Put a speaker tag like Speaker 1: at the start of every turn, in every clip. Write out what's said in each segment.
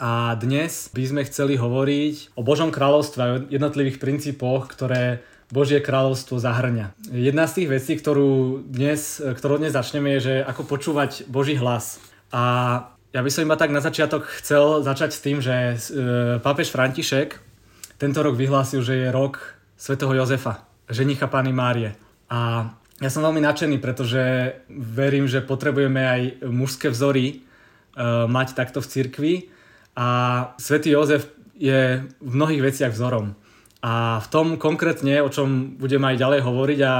Speaker 1: A dnes by sme chceli hovoriť o Božom kráľovstve a jednotlivých princípoch, ktoré Božie kráľovstvo zahrňa. Jedna z tých vecí, ktorú dnes, ktorú dnes začneme, je, že ako počúvať Boží hlas. A ja by som iba tak na začiatok chcel začať s tým, že e, pápež František tento rok vyhlásil, že je rok svätého Jozefa, ženicha Pany Márie. A ja som veľmi nadšený, pretože verím, že potrebujeme aj mužské vzory uh, mať takto v cirkvi a svätý Jozef je v mnohých veciach vzorom. A v tom konkrétne, o čom budem aj ďalej hovoriť a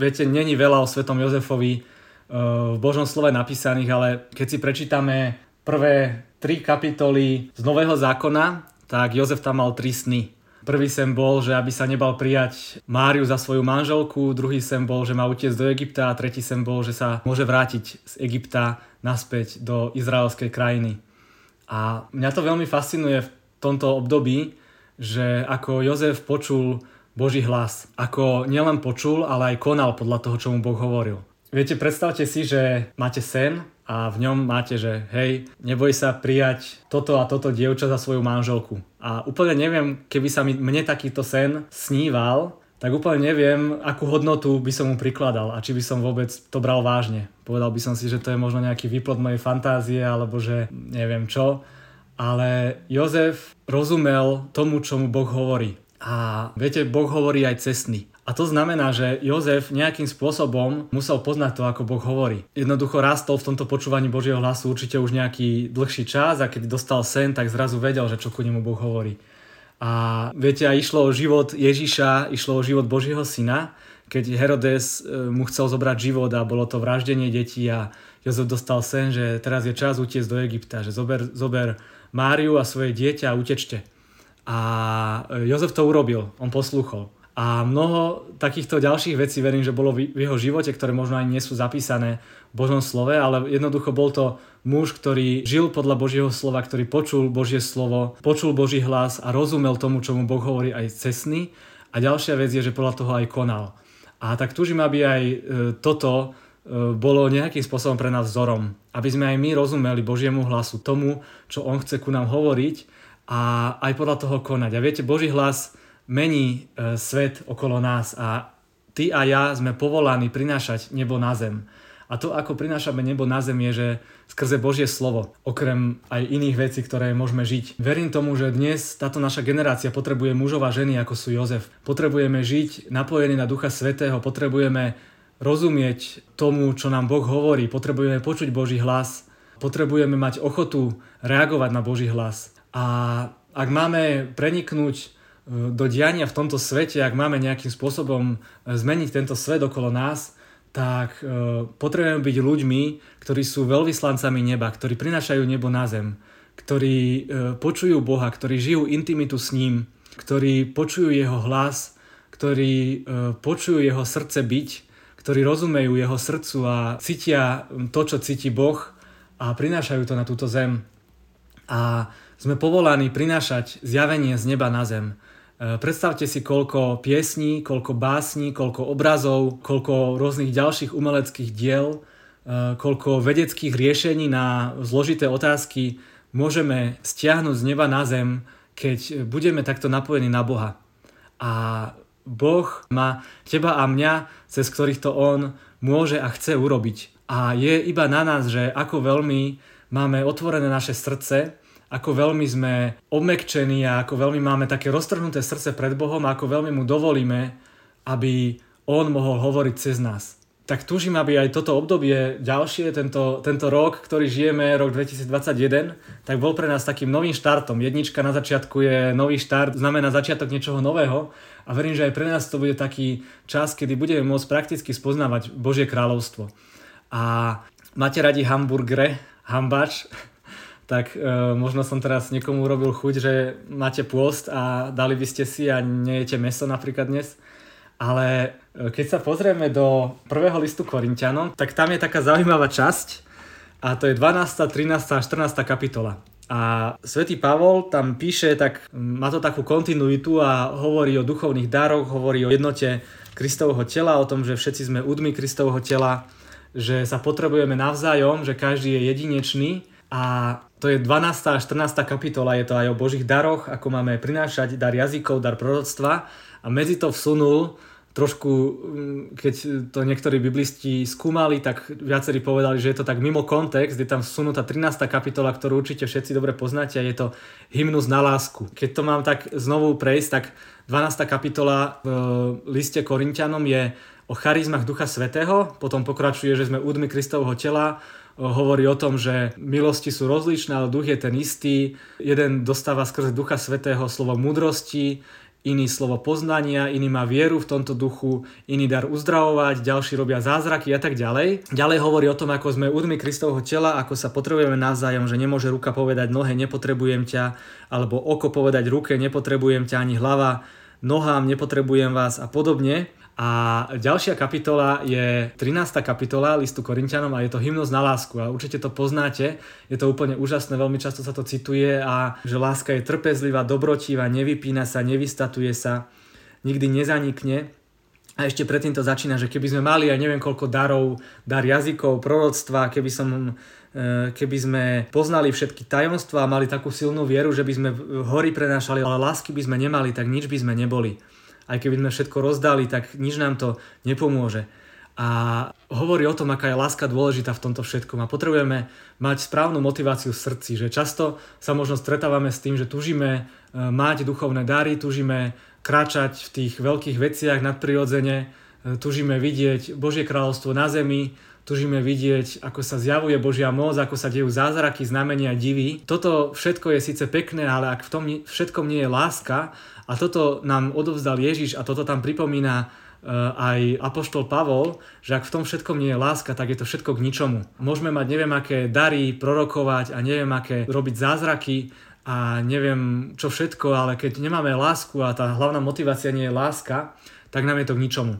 Speaker 1: viete, není veľa o svetom Jozefovi uh, v Božom slove napísaných, ale keď si prečítame prvé tri kapitoly z Nového zákona, tak Jozef tam mal tri sny. Prvý sem bol, že aby sa nebal prijať Máriu za svoju manželku, druhý sem bol, že má utiecť do Egypta a tretí sem bol, že sa môže vrátiť z Egypta naspäť do izraelskej krajiny. A mňa to veľmi fascinuje v tomto období, že ako Jozef počul Boží hlas. Ako nielen počul, ale aj konal podľa toho, čo mu Boh hovoril. Viete, predstavte si, že máte sen a v ňom máte, že hej, neboj sa prijať toto a toto dievča za svoju manželku. A úplne neviem, keby sa mi, mne takýto sen sníval, tak úplne neviem, akú hodnotu by som mu prikladal a či by som vôbec to bral vážne. Povedal by som si, že to je možno nejaký výplod mojej fantázie alebo že neviem čo. Ale Jozef rozumel tomu, čo mu Boh hovorí. A viete, Boh hovorí aj cestný. A to znamená, že Jozef nejakým spôsobom musel poznať to, ako Boh hovorí. Jednoducho rastol v tomto počúvaní Božieho hlasu určite už nejaký dlhší čas a keď dostal sen, tak zrazu vedel, že čo ku nemu Boh hovorí. A viete, a išlo o život Ježiša, išlo o život Božieho syna, keď Herodes e, mu chcel zobrať život a bolo to vraždenie detí a Jozef dostal sen, že teraz je čas utiecť do Egypta, že zober, zober Máriu a svoje dieťa a utečte. A e, Jozef to urobil, on poslúchol. A mnoho takýchto ďalších vecí verím, že bolo v jeho živote, ktoré možno ani nie sú zapísané v Božom slove, ale jednoducho bol to muž, ktorý žil podľa Božieho slova, ktorý počul Božie slovo, počul Boží hlas a rozumel tomu, čo mu Boh hovorí aj cestný. A ďalšia vec je, že podľa toho aj konal. A tak túžim, aby aj e, toto e, bolo nejakým spôsobom pre nás vzorom. Aby sme aj my rozumeli Božiemu hlasu, tomu, čo On chce ku nám hovoriť a aj podľa toho konať. A viete, Boží hlas mení e, svet okolo nás a ty a ja sme povolaní prinášať nebo na zem. A to, ako prinášame nebo na zem, je, že skrze Božie slovo, okrem aj iných vecí, ktoré môžeme žiť. Verím tomu, že dnes táto naša generácia potrebuje mužov ženy, ako sú Jozef. Potrebujeme žiť napojení na Ducha Svetého, potrebujeme rozumieť tomu, čo nám Boh hovorí, potrebujeme počuť Boží hlas, potrebujeme mať ochotu reagovať na Boží hlas. A ak máme preniknúť do diania v tomto svete, ak máme nejakým spôsobom e, zmeniť tento svet okolo nás, tak e, potrebujeme byť ľuďmi, ktorí sú veľvyslancami neba, ktorí prinášajú nebo na zem, ktorí e, počujú Boha, ktorí žijú intimitu s ním, ktorí počujú jeho hlas, ktorí počujú jeho srdce byť, ktorí rozumejú jeho srdcu a cítia to, čo cíti Boh a prinášajú to na túto zem. A sme povolaní prinášať zjavenie z neba na zem. E, predstavte si, koľko piesní, koľko básní, koľko obrazov, koľko rôznych ďalších umeleckých diel, e, koľko vedeckých riešení na zložité otázky môžeme stiahnuť z neba na zem, keď budeme takto napojení na Boha. A Boh má teba a mňa, cez ktorých to On môže a chce urobiť. A je iba na nás, že ako veľmi máme otvorené naše srdce ako veľmi sme obmekčení a ako veľmi máme také roztrhnuté srdce pred Bohom a ako veľmi mu dovolíme, aby on mohol hovoriť cez nás. Tak túžim, aby aj toto obdobie ďalšie, tento, tento rok, ktorý žijeme, rok 2021, tak bol pre nás takým novým štartom. Jednička na začiatku je nový štart, znamená začiatok niečoho nového a verím, že aj pre nás to bude taký čas, kedy budeme môcť prakticky spoznávať Božie kráľovstvo. A máte radi hamburgere, hambač, tak e, možno som teraz niekomu urobil chuť, že máte pôst a dali by ste si a nejete meso napríklad dnes. Ale e, keď sa pozrieme do prvého listu Korintianom, tak tam je taká zaujímavá časť a to je 12., 13. a 14. kapitola. A svätý Pavol tam píše, tak má to takú kontinuitu a hovorí o duchovných daroch, hovorí o jednote Kristovho tela, o tom, že všetci sme údmi Kristovho tela, že sa potrebujeme navzájom, že každý je jedinečný A to je 12. a 14. kapitola, je to aj o Božích daroch, ako máme prinášať dar jazykov, dar proroctva. A medzi to vsunul trošku, mm, keď to niektorí biblisti skúmali, tak viacerí povedali, že je to tak mimo kontext, je tam vsunutá 13. kapitola, ktorú určite všetci dobre poznáte a je to hymnus na lásku. Keď to mám tak znovu prejsť, tak 12. kapitola v liste Korintianom je o charizmach Ducha Svetého, potom pokračuje, že sme údmi Kristovho tela, hovorí o tom, že milosti sú rozličné, ale duch je ten istý. Jeden dostáva skrze Ducha Svetého slovo múdrosti, iný slovo poznania, iný má vieru v tomto duchu, iný dar uzdravovať, ďalší robia zázraky a tak ďalej. Ďalej hovorí o tom, ako sme údmi Kristovho tela, ako sa potrebujeme navzájom, že nemôže ruka povedať nohe, nepotrebujem ťa, alebo oko povedať ruke, nepotrebujem ťa, ani hlava, nohám, nepotrebujem vás a podobne. A ďalšia kapitola je 13. kapitola listu Korintianom a je to hymnos na lásku a určite to poznáte, je to úplne úžasné, veľmi často sa to cituje a že láska je trpezlivá, dobrotivá, nevypína sa, nevystatuje sa, nikdy nezanikne. A ešte predtým to začína, že keby sme mali aj neviem koľko darov, dar jazykov, proroctva, keby som e, keby sme poznali všetky tajomstvá a mali takú silnú vieru, že by sme hory prenášali, ale lásky by sme nemali, tak nič by sme neboli aj keby sme všetko rozdali, tak nič nám to nepomôže. A hovorí o tom, aká je láska dôležitá v tomto všetkom a potrebujeme mať správnu motiváciu v srdci, že často sa možno stretávame s tým, že tužíme e, mať duchovné dary, tužíme kráčať v tých veľkých veciach nadprirodzene, e, tužíme vidieť Božie kráľovstvo na zemi, tužíme vidieť, ako sa zjavuje Božia moc, ako sa dejú zázraky, znamenia, divy. Toto všetko je síce pekné, ale ak v tom všetkom nie je láska, a toto nám odovzdal Ježiš a toto tam pripomína e, aj Apoštol Pavol, že ak v tom všetkom nie je láska, tak je to všetko k ničomu. Môžeme mať neviem aké dary, prorokovať a neviem aké robiť zázraky a neviem čo všetko, ale keď nemáme lásku a tá hlavná motivácia nie je láska, tak nám je to k ničomu.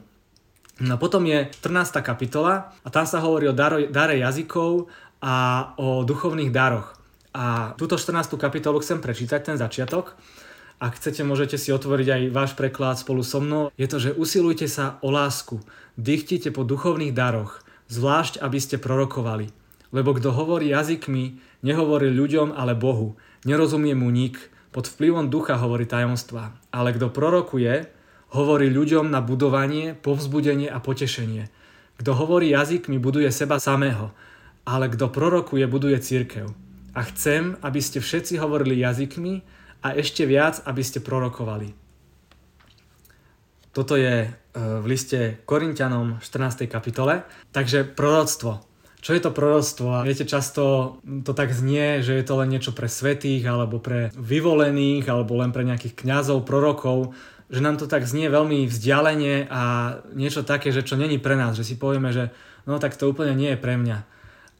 Speaker 1: No potom je 14. kapitola a tam sa hovorí o daro, dare jazykov a o duchovných daroch. A túto 14. kapitolu chcem prečítať, ten začiatok. Ak chcete, môžete si otvoriť aj váš preklad spolu so mnou. Je to, že usilujte sa o lásku, dychtite po duchovných daroch, zvlášť aby ste prorokovali. Lebo kto hovorí jazykmi, nehovorí ľuďom, ale Bohu. Nerozumie mu nik, pod vplyvom ducha hovorí tajomstva. Ale kto prorokuje, hovorí ľuďom na budovanie, povzbudenie a potešenie. Kto hovorí jazykmi, buduje seba samého, ale kto prorokuje, buduje církev. A chcem, aby ste všetci hovorili jazykmi, a ešte viac, aby ste prorokovali. Toto je e, v liste Korintianom 14. kapitole. Takže proroctvo. Čo je to proroctvo? Viete, často to tak znie, že je to len niečo pre svetých, alebo pre vyvolených, alebo len pre nejakých kňazov, prorokov, že nám to tak znie veľmi vzdialenie a niečo také, že čo není pre nás, že si povieme, že no tak to úplne nie je pre mňa.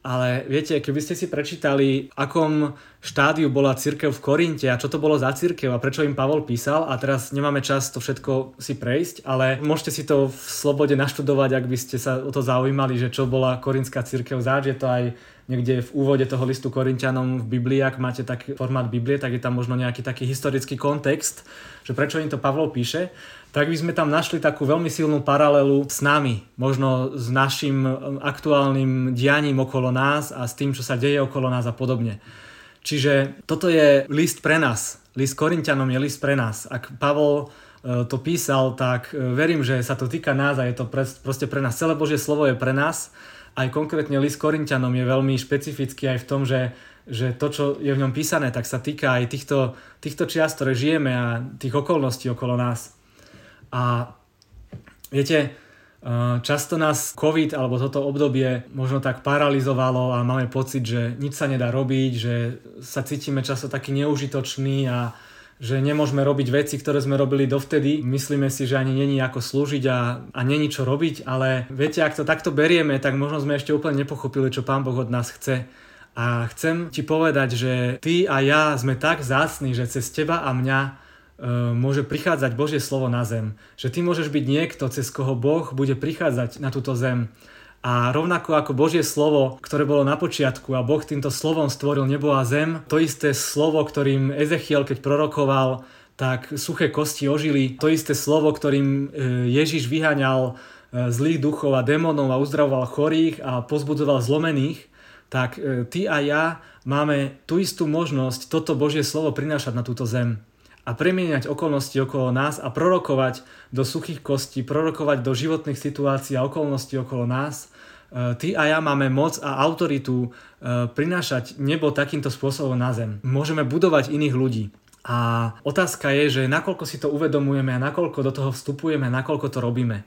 Speaker 1: Ale viete, keby ste si prečítali, akom štádiu bola církev v Korinte. A čo to bolo za církev a prečo im Pavol písal, a teraz nemáme čas to všetko si prejsť, ale môžete si to v slobode naštudovať, ak by ste sa o to zaujímali, že čo bola korinská církev záč, je to aj niekde v úvode toho listu Korintianom v Biblii, ak máte taký formát Biblie, tak je tam možno nejaký taký historický kontext, že prečo im to Pavol píše. Tak by sme tam našli takú veľmi silnú paralelu s nami, možno s našim aktuálnym dianím okolo nás a s tým, čo sa deje okolo nás a podobne. Čiže toto je list pre nás. List Korintianom je list pre nás. Ak Pavol uh, to písal, tak uh, verím, že sa to týka nás a je to proste pre nás. Celé Božie slovo je pre nás. Aj konkrétne list Korintianom je veľmi špecifický aj v tom, že, že to, čo je v ňom písané, tak sa týka aj týchto, týchto čiast, ktoré žijeme a tých okolností okolo nás. A viete, často nás COVID alebo toto obdobie možno tak paralizovalo a máme pocit, že nič sa nedá robiť, že sa cítime často taký neužitočný a že nemôžeme robiť veci, ktoré sme robili dovtedy. Myslíme si, že ani není ako slúžiť a, a není čo robiť, ale viete, ak to takto berieme, tak možno sme ešte úplne nepochopili, čo Pán Boh od nás chce. A chcem ti povedať, že ty a ja sme tak vzácni, že cez teba a mňa môže prichádzať Božie slovo na zem. Že ty môžeš byť niekto, cez koho Boh bude prichádzať na túto zem. A rovnako ako Božie slovo, ktoré bolo na počiatku a Boh týmto slovom stvoril nebo a zem, to isté slovo, ktorým Ezechiel, keď prorokoval, tak suché kosti ožili. To isté slovo, ktorým e, Ježiš vyháňal e, zlých duchov a démonov a uzdravoval chorých a pozbudzoval zlomených, tak ty a ja máme tú istú možnosť toto Božie slovo prinášať na túto zem a premieňať okolnosti okolo nás a prorokovať do suchých kostí, prorokovať do životných situácií a okolností okolo nás. E, ty a ja máme moc a autoritu e, prinášať nebo takýmto spôsobom na zem. Môžeme budovať iných ľudí. A otázka je, že nakoľko si to uvedomujeme a nakoľko do toho vstupujeme, nakoľko to robíme.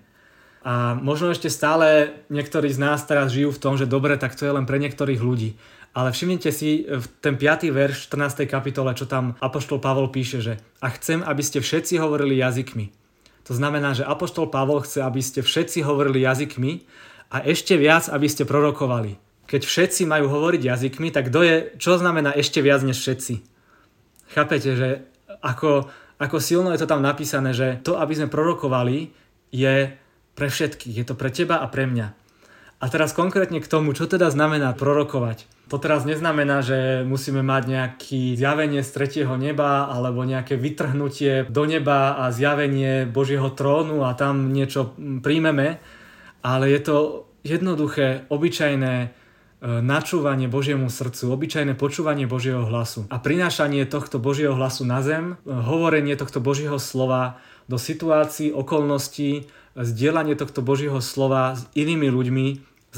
Speaker 1: A možno ešte stále niektorí z nás teraz žijú v tom, že dobre, tak to je len pre niektorých ľudí. Ale všimnite si v ten 5. verš 14. kapitole, čo tam Apoštol Pavol píše, že a chcem, aby ste všetci hovorili jazykmi. To znamená, že Apoštol Pavol chce, aby ste všetci hovorili jazykmi a ešte viac, aby ste prorokovali. Keď všetci majú hovoriť jazykmi, tak kto je, čo znamená ešte viac než všetci? Chápete, že ako, ako silno je to tam napísané, že to, aby sme prorokovali, je pre všetkých. Je to pre teba a pre mňa. A teraz konkrétne k tomu, čo teda znamená prorokovať. To teraz neznamená, že musíme mať nejaké zjavenie z tretieho neba alebo nejaké vytrhnutie do neba a zjavenie Božieho trónu a tam niečo príjmeme, ale je to jednoduché, obyčajné e, načúvanie Božiemu srdcu, obyčajné počúvanie Božieho hlasu a prinášanie tohto Božieho hlasu na zem, e, hovorenie tohto Božieho slova do situácií, okolností, zdieľanie tohto Božieho slova s inými ľuďmi,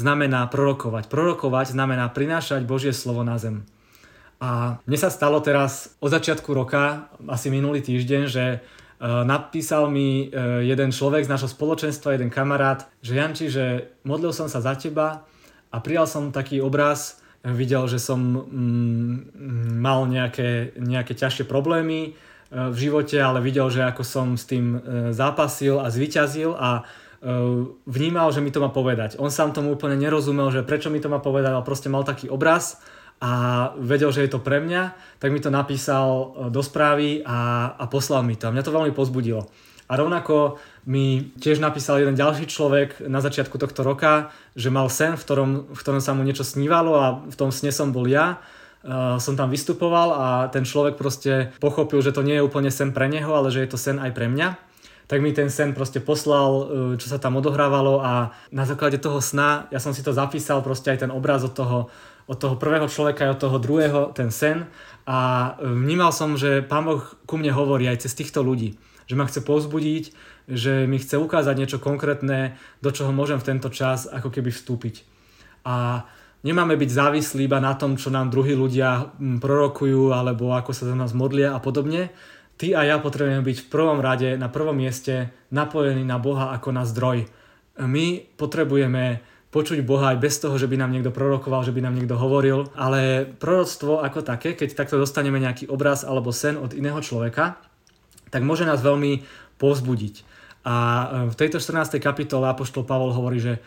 Speaker 1: znamená prorokovať. Prorokovať znamená prinášať Božie slovo na zem. A mne sa stalo teraz od začiatku roka, asi minulý týždeň, že e, napísal mi e, jeden človek z nášho spoločenstva, jeden kamarát, že Janči, že modlil som sa za teba a prijal som taký obraz, videl, že som mm, mal nejaké, nejaké ťažšie problémy v živote, ale videl, že ako som s tým zápasil a zvyťazil a Ehm, vnímal, že mi to má povedať. On sám tomu úplne nerozumel, že prečo mi to má povedať, ale proste mal taký obraz a vedel, že je to pre mňa, tak mi to napísal do správy a, a poslal mi to. A mňa to veľmi pozbudilo. A rovnako mi tiež napísal jeden ďalší človek na začiatku tohto roka, že mal sen, v ktorom, v ktorom sa mu niečo snívalo a v tom sne som bol ja. Uh, som tam vystupoval a ten človek proste pochopil, že to nie je úplne sen pre neho, ale že je to sen aj pre mňa tak mi ten sen proste poslal, e, čo sa tam odohrávalo a na základe toho sna, ja som si to zapísal, proste aj ten obraz od toho, od toho prvého človeka aj od toho druhého, ten sen a e, vnímal som, že Pán Boh ku mne hovorí aj cez týchto ľudí, že ma chce povzbudiť, že mi chce ukázať niečo konkrétne, do čoho môžem v tento čas ako keby vstúpiť. A nemáme byť závislí iba na tom, čo nám druhí ľudia prorokujú alebo ako sa za nás modlia a podobne, ty a ja potrebujeme byť v prvom rade, na prvom mieste napojení na Boha ako na zdroj. My potrebujeme počuť Boha aj bez toho, že by nám niekto prorokoval, že by nám niekto hovoril, ale proroctvo ako také, keď takto dostaneme nejaký obraz alebo sen od iného človeka, tak môže nás veľmi povzbudiť. A e, v tejto 14. kapitole Apoštol Pavol hovorí, že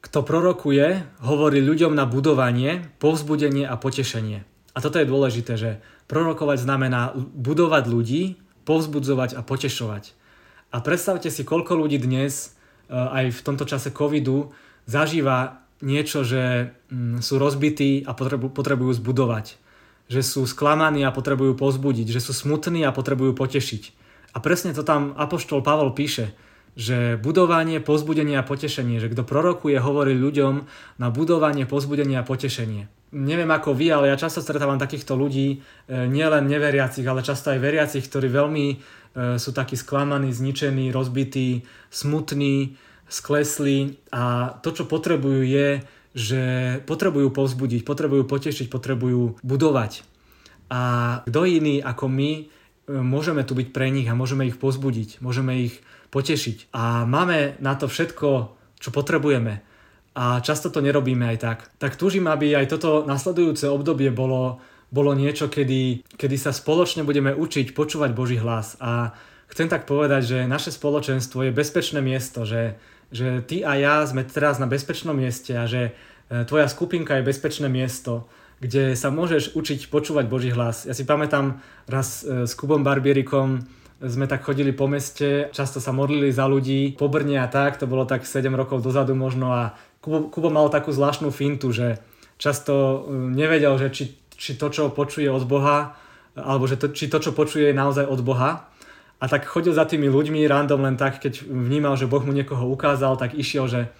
Speaker 1: kto prorokuje, hovorí ľuďom na budovanie, povzbudenie a potešenie. A toto je dôležité, že prorokovať znamená budovať ľudí, povzbudzovať a potešovať. A predstavte si, koľko ľudí dnes, e, aj v tomto čase covidu, zažíva niečo, že mm, sú rozbití a potrebujú, zbudovať. Že sú sklamaní a potrebujú pozbudiť. Že sú smutní a potrebujú potešiť. A presne to tam Apoštol Pavol píše, že budovanie, pozbudenie a potešenie, že kto prorokuje, hovorí ľuďom na budovanie, pozbudenie a potešenie neviem ako vy, ale ja často stretávam takýchto ľudí, e, nielen neveriacich, ale často aj veriacich, ktorí veľmi e, sú takí sklamaní, zničení, rozbití, smutní, sklesli a to, čo potrebujú je, že potrebujú povzbudiť, potrebujú potešiť, potrebujú budovať. A kto iný ako my e, môžeme tu byť pre nich a môžeme ich pozbudiť, môžeme ich potešiť. A máme na to všetko, čo potrebujeme a často to nerobíme aj tak. Tak túžim, aby aj toto nasledujúce obdobie bolo, bolo niečo, kedy, kedy sa spoločne budeme učiť počúvať Boží hlas. A chcem tak povedať, že naše spoločenstvo je bezpečné miesto, že, že ty a ja sme teraz na bezpečnom mieste a že e, tvoja skupinka je bezpečné miesto, kde sa môžeš učiť počúvať Boží hlas. Ja si pamätám raz e, s Kubom Barbierikom, sme tak chodili po meste, často sa modlili za ľudí, po Brne a tak, to bolo tak 7 rokov dozadu možno a Kubo, Kubo mal takú zvláštnu fintu, že často e, nevedel, že či, či to, čo počuje od Boha, alebo že to, či to, čo počuje, je naozaj od Boha. A tak chodil za tými ľuďmi random len tak, keď vnímal, že Boh mu niekoho ukázal, tak išiel, že,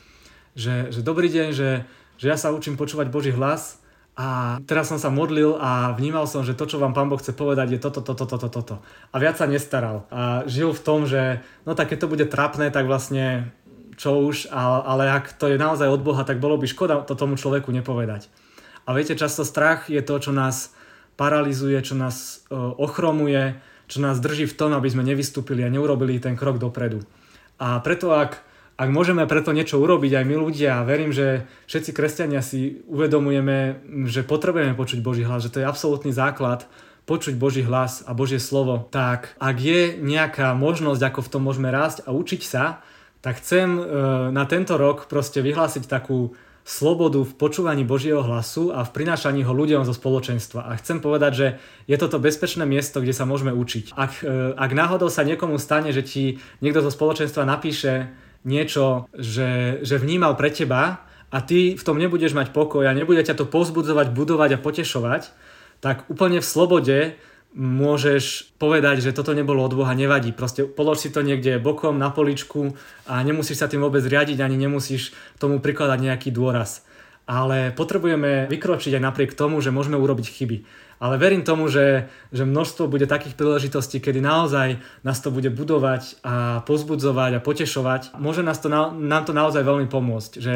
Speaker 1: že, že dobrý deň, že, že ja sa učím počúvať Boží hlas a teraz som sa modlil a vnímal som, že to, čo vám Pán Boh chce povedať, je toto, toto, toto, toto. A viac sa nestaral. A žil v tom, že no tak keď to bude trapné, tak vlastne čo už, ale, ale ak to je naozaj od Boha, tak bolo by škoda to tomu človeku nepovedať. A viete, často strach je to, čo nás paralizuje, čo nás e, ochromuje, čo nás drží v tom, aby sme nevystúpili a neurobili ten krok dopredu. A preto ak ak môžeme preto niečo urobiť aj my ľudia verím, že všetci kresťania si uvedomujeme, že potrebujeme počuť Boží hlas, že to je absolútny základ počuť Boží hlas a Božie slovo, tak ak je nejaká možnosť, ako v tom môžeme rásť a učiť sa, tak chcem e, na tento rok proste vyhlásiť takú slobodu v počúvaní Božieho hlasu a v prinášaní ho ľuďom zo spoločenstva. A chcem povedať, že je toto bezpečné miesto, kde sa môžeme učiť. Ak, e, ak náhodou sa niekomu stane, že ti niekto zo spoločenstva napíše, niečo, že, že vnímal pre teba a ty v tom nebudeš mať pokoj a nebude ťa to pozbudzovať, budovať a potešovať, tak úplne v slobode môžeš povedať, že toto nebolo od Boha, nevadí. Proste polož si to niekde bokom na poličku a nemusíš sa tým vôbec riadiť, ani nemusíš tomu prikladať nejaký dôraz. Ale potrebujeme vykročiť aj napriek tomu, že môžeme urobiť chyby. Ale verím tomu, že, že množstvo bude takých príležitostí, kedy naozaj nás to bude budovať a pozbudzovať a potešovať. Môže nás to, nám to naozaj veľmi pomôcť. Že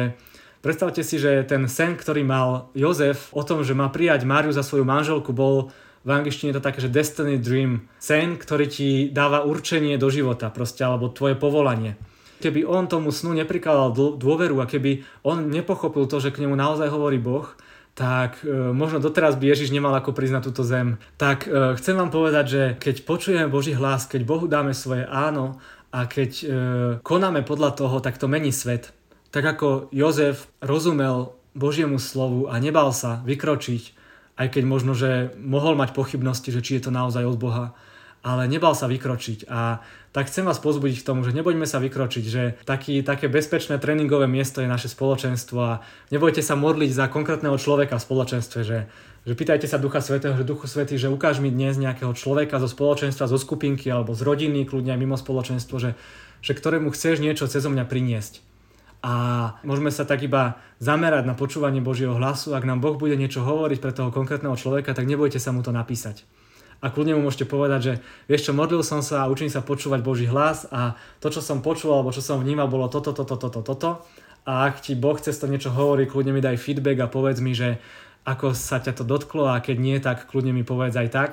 Speaker 1: predstavte si, že ten sen, ktorý mal Jozef o tom, že má prijať Máriu za svoju manželku, bol v angličtine to také, že destiny dream. Sen, ktorý ti dáva určenie do života proste, alebo tvoje povolanie keby on tomu snu neprikladal dôveru a keby on nepochopil to, že k nemu naozaj hovorí Boh, tak e, možno doteraz by Ježiš nemal ako priznať túto zem. Tak e, chcem vám povedať, že keď počujeme Boží hlas, keď Bohu dáme svoje áno a keď e, konáme podľa toho, tak to mení svet. Tak ako Jozef rozumel Božiemu slovu a nebal sa vykročiť, aj keď možno, že mohol mať pochybnosti, že či je to naozaj od Boha, ale nebal sa vykročiť a tak chcem vás pozbudiť k tomu, že nebojme sa vykročiť, že taký, také bezpečné tréningové miesto je naše spoločenstvo a nebojte sa modliť za konkrétneho človeka v spoločenstve, že, že pýtajte sa Ducha Svetého, že Duchu Svetý, že ukáž mi dnes nejakého človeka zo spoločenstva, zo skupinky alebo z rodiny, kľudne aj mimo spoločenstvo, že, že ktorému chceš niečo cez mňa priniesť. A môžeme sa tak iba zamerať na počúvanie Božieho hlasu. Ak nám Boh bude niečo hovoriť pre toho konkrétneho človeka, tak nebojte sa mu to napísať a kľudne mu môžete povedať, že vieš čo, modlil som sa a učím sa počúvať Boží hlas a to, čo som počul alebo čo som vnímal, bolo toto, toto, toto, toto. A ak ti Boh cez to niečo hovorí, kľudne mi daj feedback a povedz mi, že ako sa ťa to dotklo a keď nie, tak kľudne mi povedz aj tak.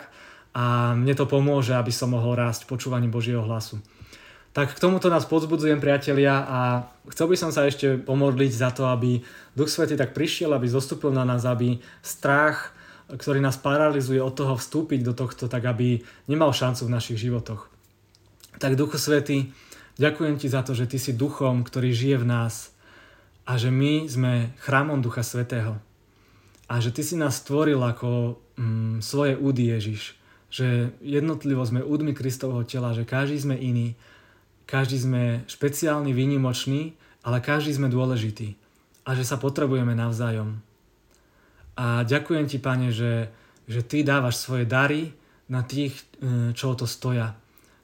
Speaker 1: A mne to pomôže, aby som mohol rásť v počúvaní Božieho hlasu. Tak k tomuto nás podzbudzujem, priatelia, a chcel by som sa ešte pomodliť za to, aby Duch Svety tak prišiel, aby zostúpil na nás, aby strach, ktorý nás paralizuje od toho vstúpiť do tohto, tak aby nemal šancu v našich životoch. Tak Duchu Svety, ďakujem Ti za to, že Ty si duchom, ktorý žije v nás a že my sme chrámom Ducha Svetého. A že Ty si nás stvoril ako mm, svoje údy Ježiš. Že jednotlivo sme údmi Kristovho tela, že každý sme iný, každý sme špeciálny, výnimočný, ale každý sme dôležitý. A že sa potrebujeme navzájom. A ďakujem ti, pane, že, že ty dávaš svoje dary na tých, e, čo o to stoja.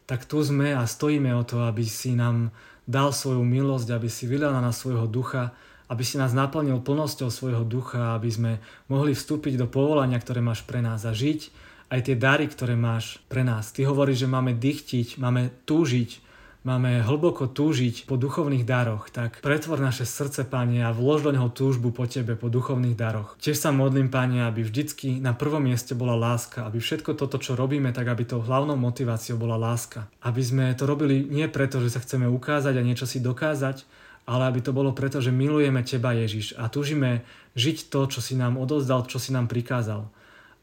Speaker 1: Tak tu sme a stojíme o to, aby si nám dal svoju milosť, aby si vylal na nás svojho ducha, aby si nás naplnil plnosťou svojho ducha, aby sme mohli vstúpiť do povolania, ktoré máš pre nás a žiť aj tie dary, ktoré máš pre nás. Ty hovoríš, že máme dychtiť, máme túžiť máme hlboko túžiť po duchovných daroch, tak pretvor naše srdce, Pane, a vlož do neho túžbu po Tebe, po duchovných daroch. Tiež sa modlím, Pane, aby vždycky na prvom mieste bola láska, aby všetko toto, čo robíme, tak aby tou hlavnou motiváciou bola láska. Aby sme to robili nie preto, že sa chceme ukázať a niečo si dokázať, ale aby to bolo preto, že milujeme Teba, Ježiš, a túžime žiť to, čo si nám odozdal, čo si nám prikázal.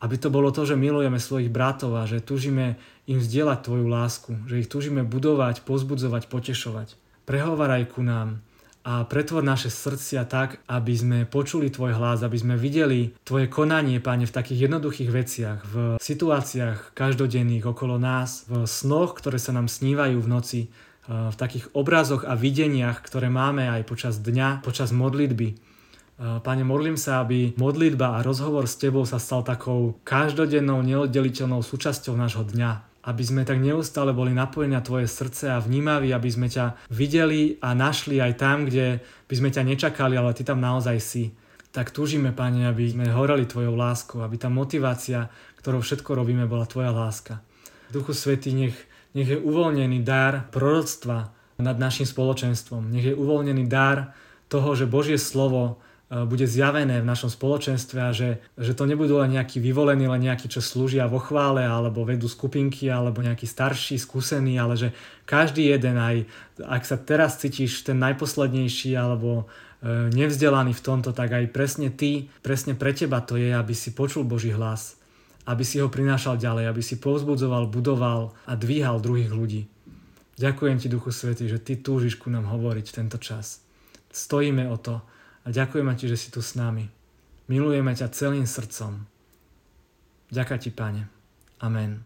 Speaker 1: Aby to bolo to, že milujeme svojich bratov a že túžime im zdieľať Tvoju lásku, že ich túžime budovať, pozbudzovať, potešovať. Prehovaraj ku nám a pretvor naše srdcia tak, aby sme počuli Tvoj hlas, aby sme videli Tvoje konanie, Pane, v takých jednoduchých veciach, v situáciách každodenných okolo nás, v snoch, ktoré sa nám snívajú v noci, v takých obrazoch a videniach, ktoré máme aj počas dňa, počas modlitby. Pane, modlím sa, aby modlitba a rozhovor s Tebou sa stal takou každodennou, neoddeliteľnou súčasťou nášho dňa aby sme tak neustále boli napojení na Tvoje srdce a vnímaví, aby sme ťa videli a našli aj tam, kde by sme ťa nečakali, ale Ty tam naozaj si. tak túžime, Pane, aby sme horeli Tvojou láskou, aby tá motivácia, ktorou všetko robíme, bola Tvoja láska. Duchu Svetý, nech, nech je uvoľnený dar proroctva nad našim spoločenstvom. Nech je uvoľnený dar toho, že Božie slovo bude zjavené v našom spoločenstve a že, že to nebudú len nejakí vyvolení, len nejakí, čo slúžia vo chvále alebo vedú skupinky alebo nejakí starší, skúsení, ale že každý jeden aj, ak sa teraz cítiš ten najposlednejší alebo e, nevzdelaný v tomto, tak aj presne ty, presne pre teba to je, aby si počul Boží hlas, aby si ho prinášal ďalej, aby si povzbudzoval, budoval a dvíhal druhých ľudí. Ďakujem ti, Duchu Svety, že ty túžiš ku nám hovoriť tento čas. Stojíme o to a ďakujeme ti, že si tu s nami. Milujeme ťa celým srdcom. Ďakujem ti, Pane. Amen.